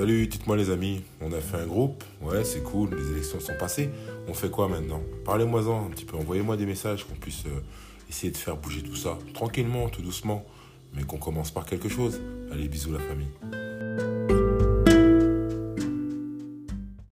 Salut, dites-moi les amis, on a fait un groupe, ouais c'est cool, les élections sont passées, on fait quoi maintenant? Parlez-moi-en un petit peu, envoyez-moi des messages qu'on puisse euh, essayer de faire bouger tout ça, tranquillement, tout doucement, mais qu'on commence par quelque chose. Allez, bisous la famille.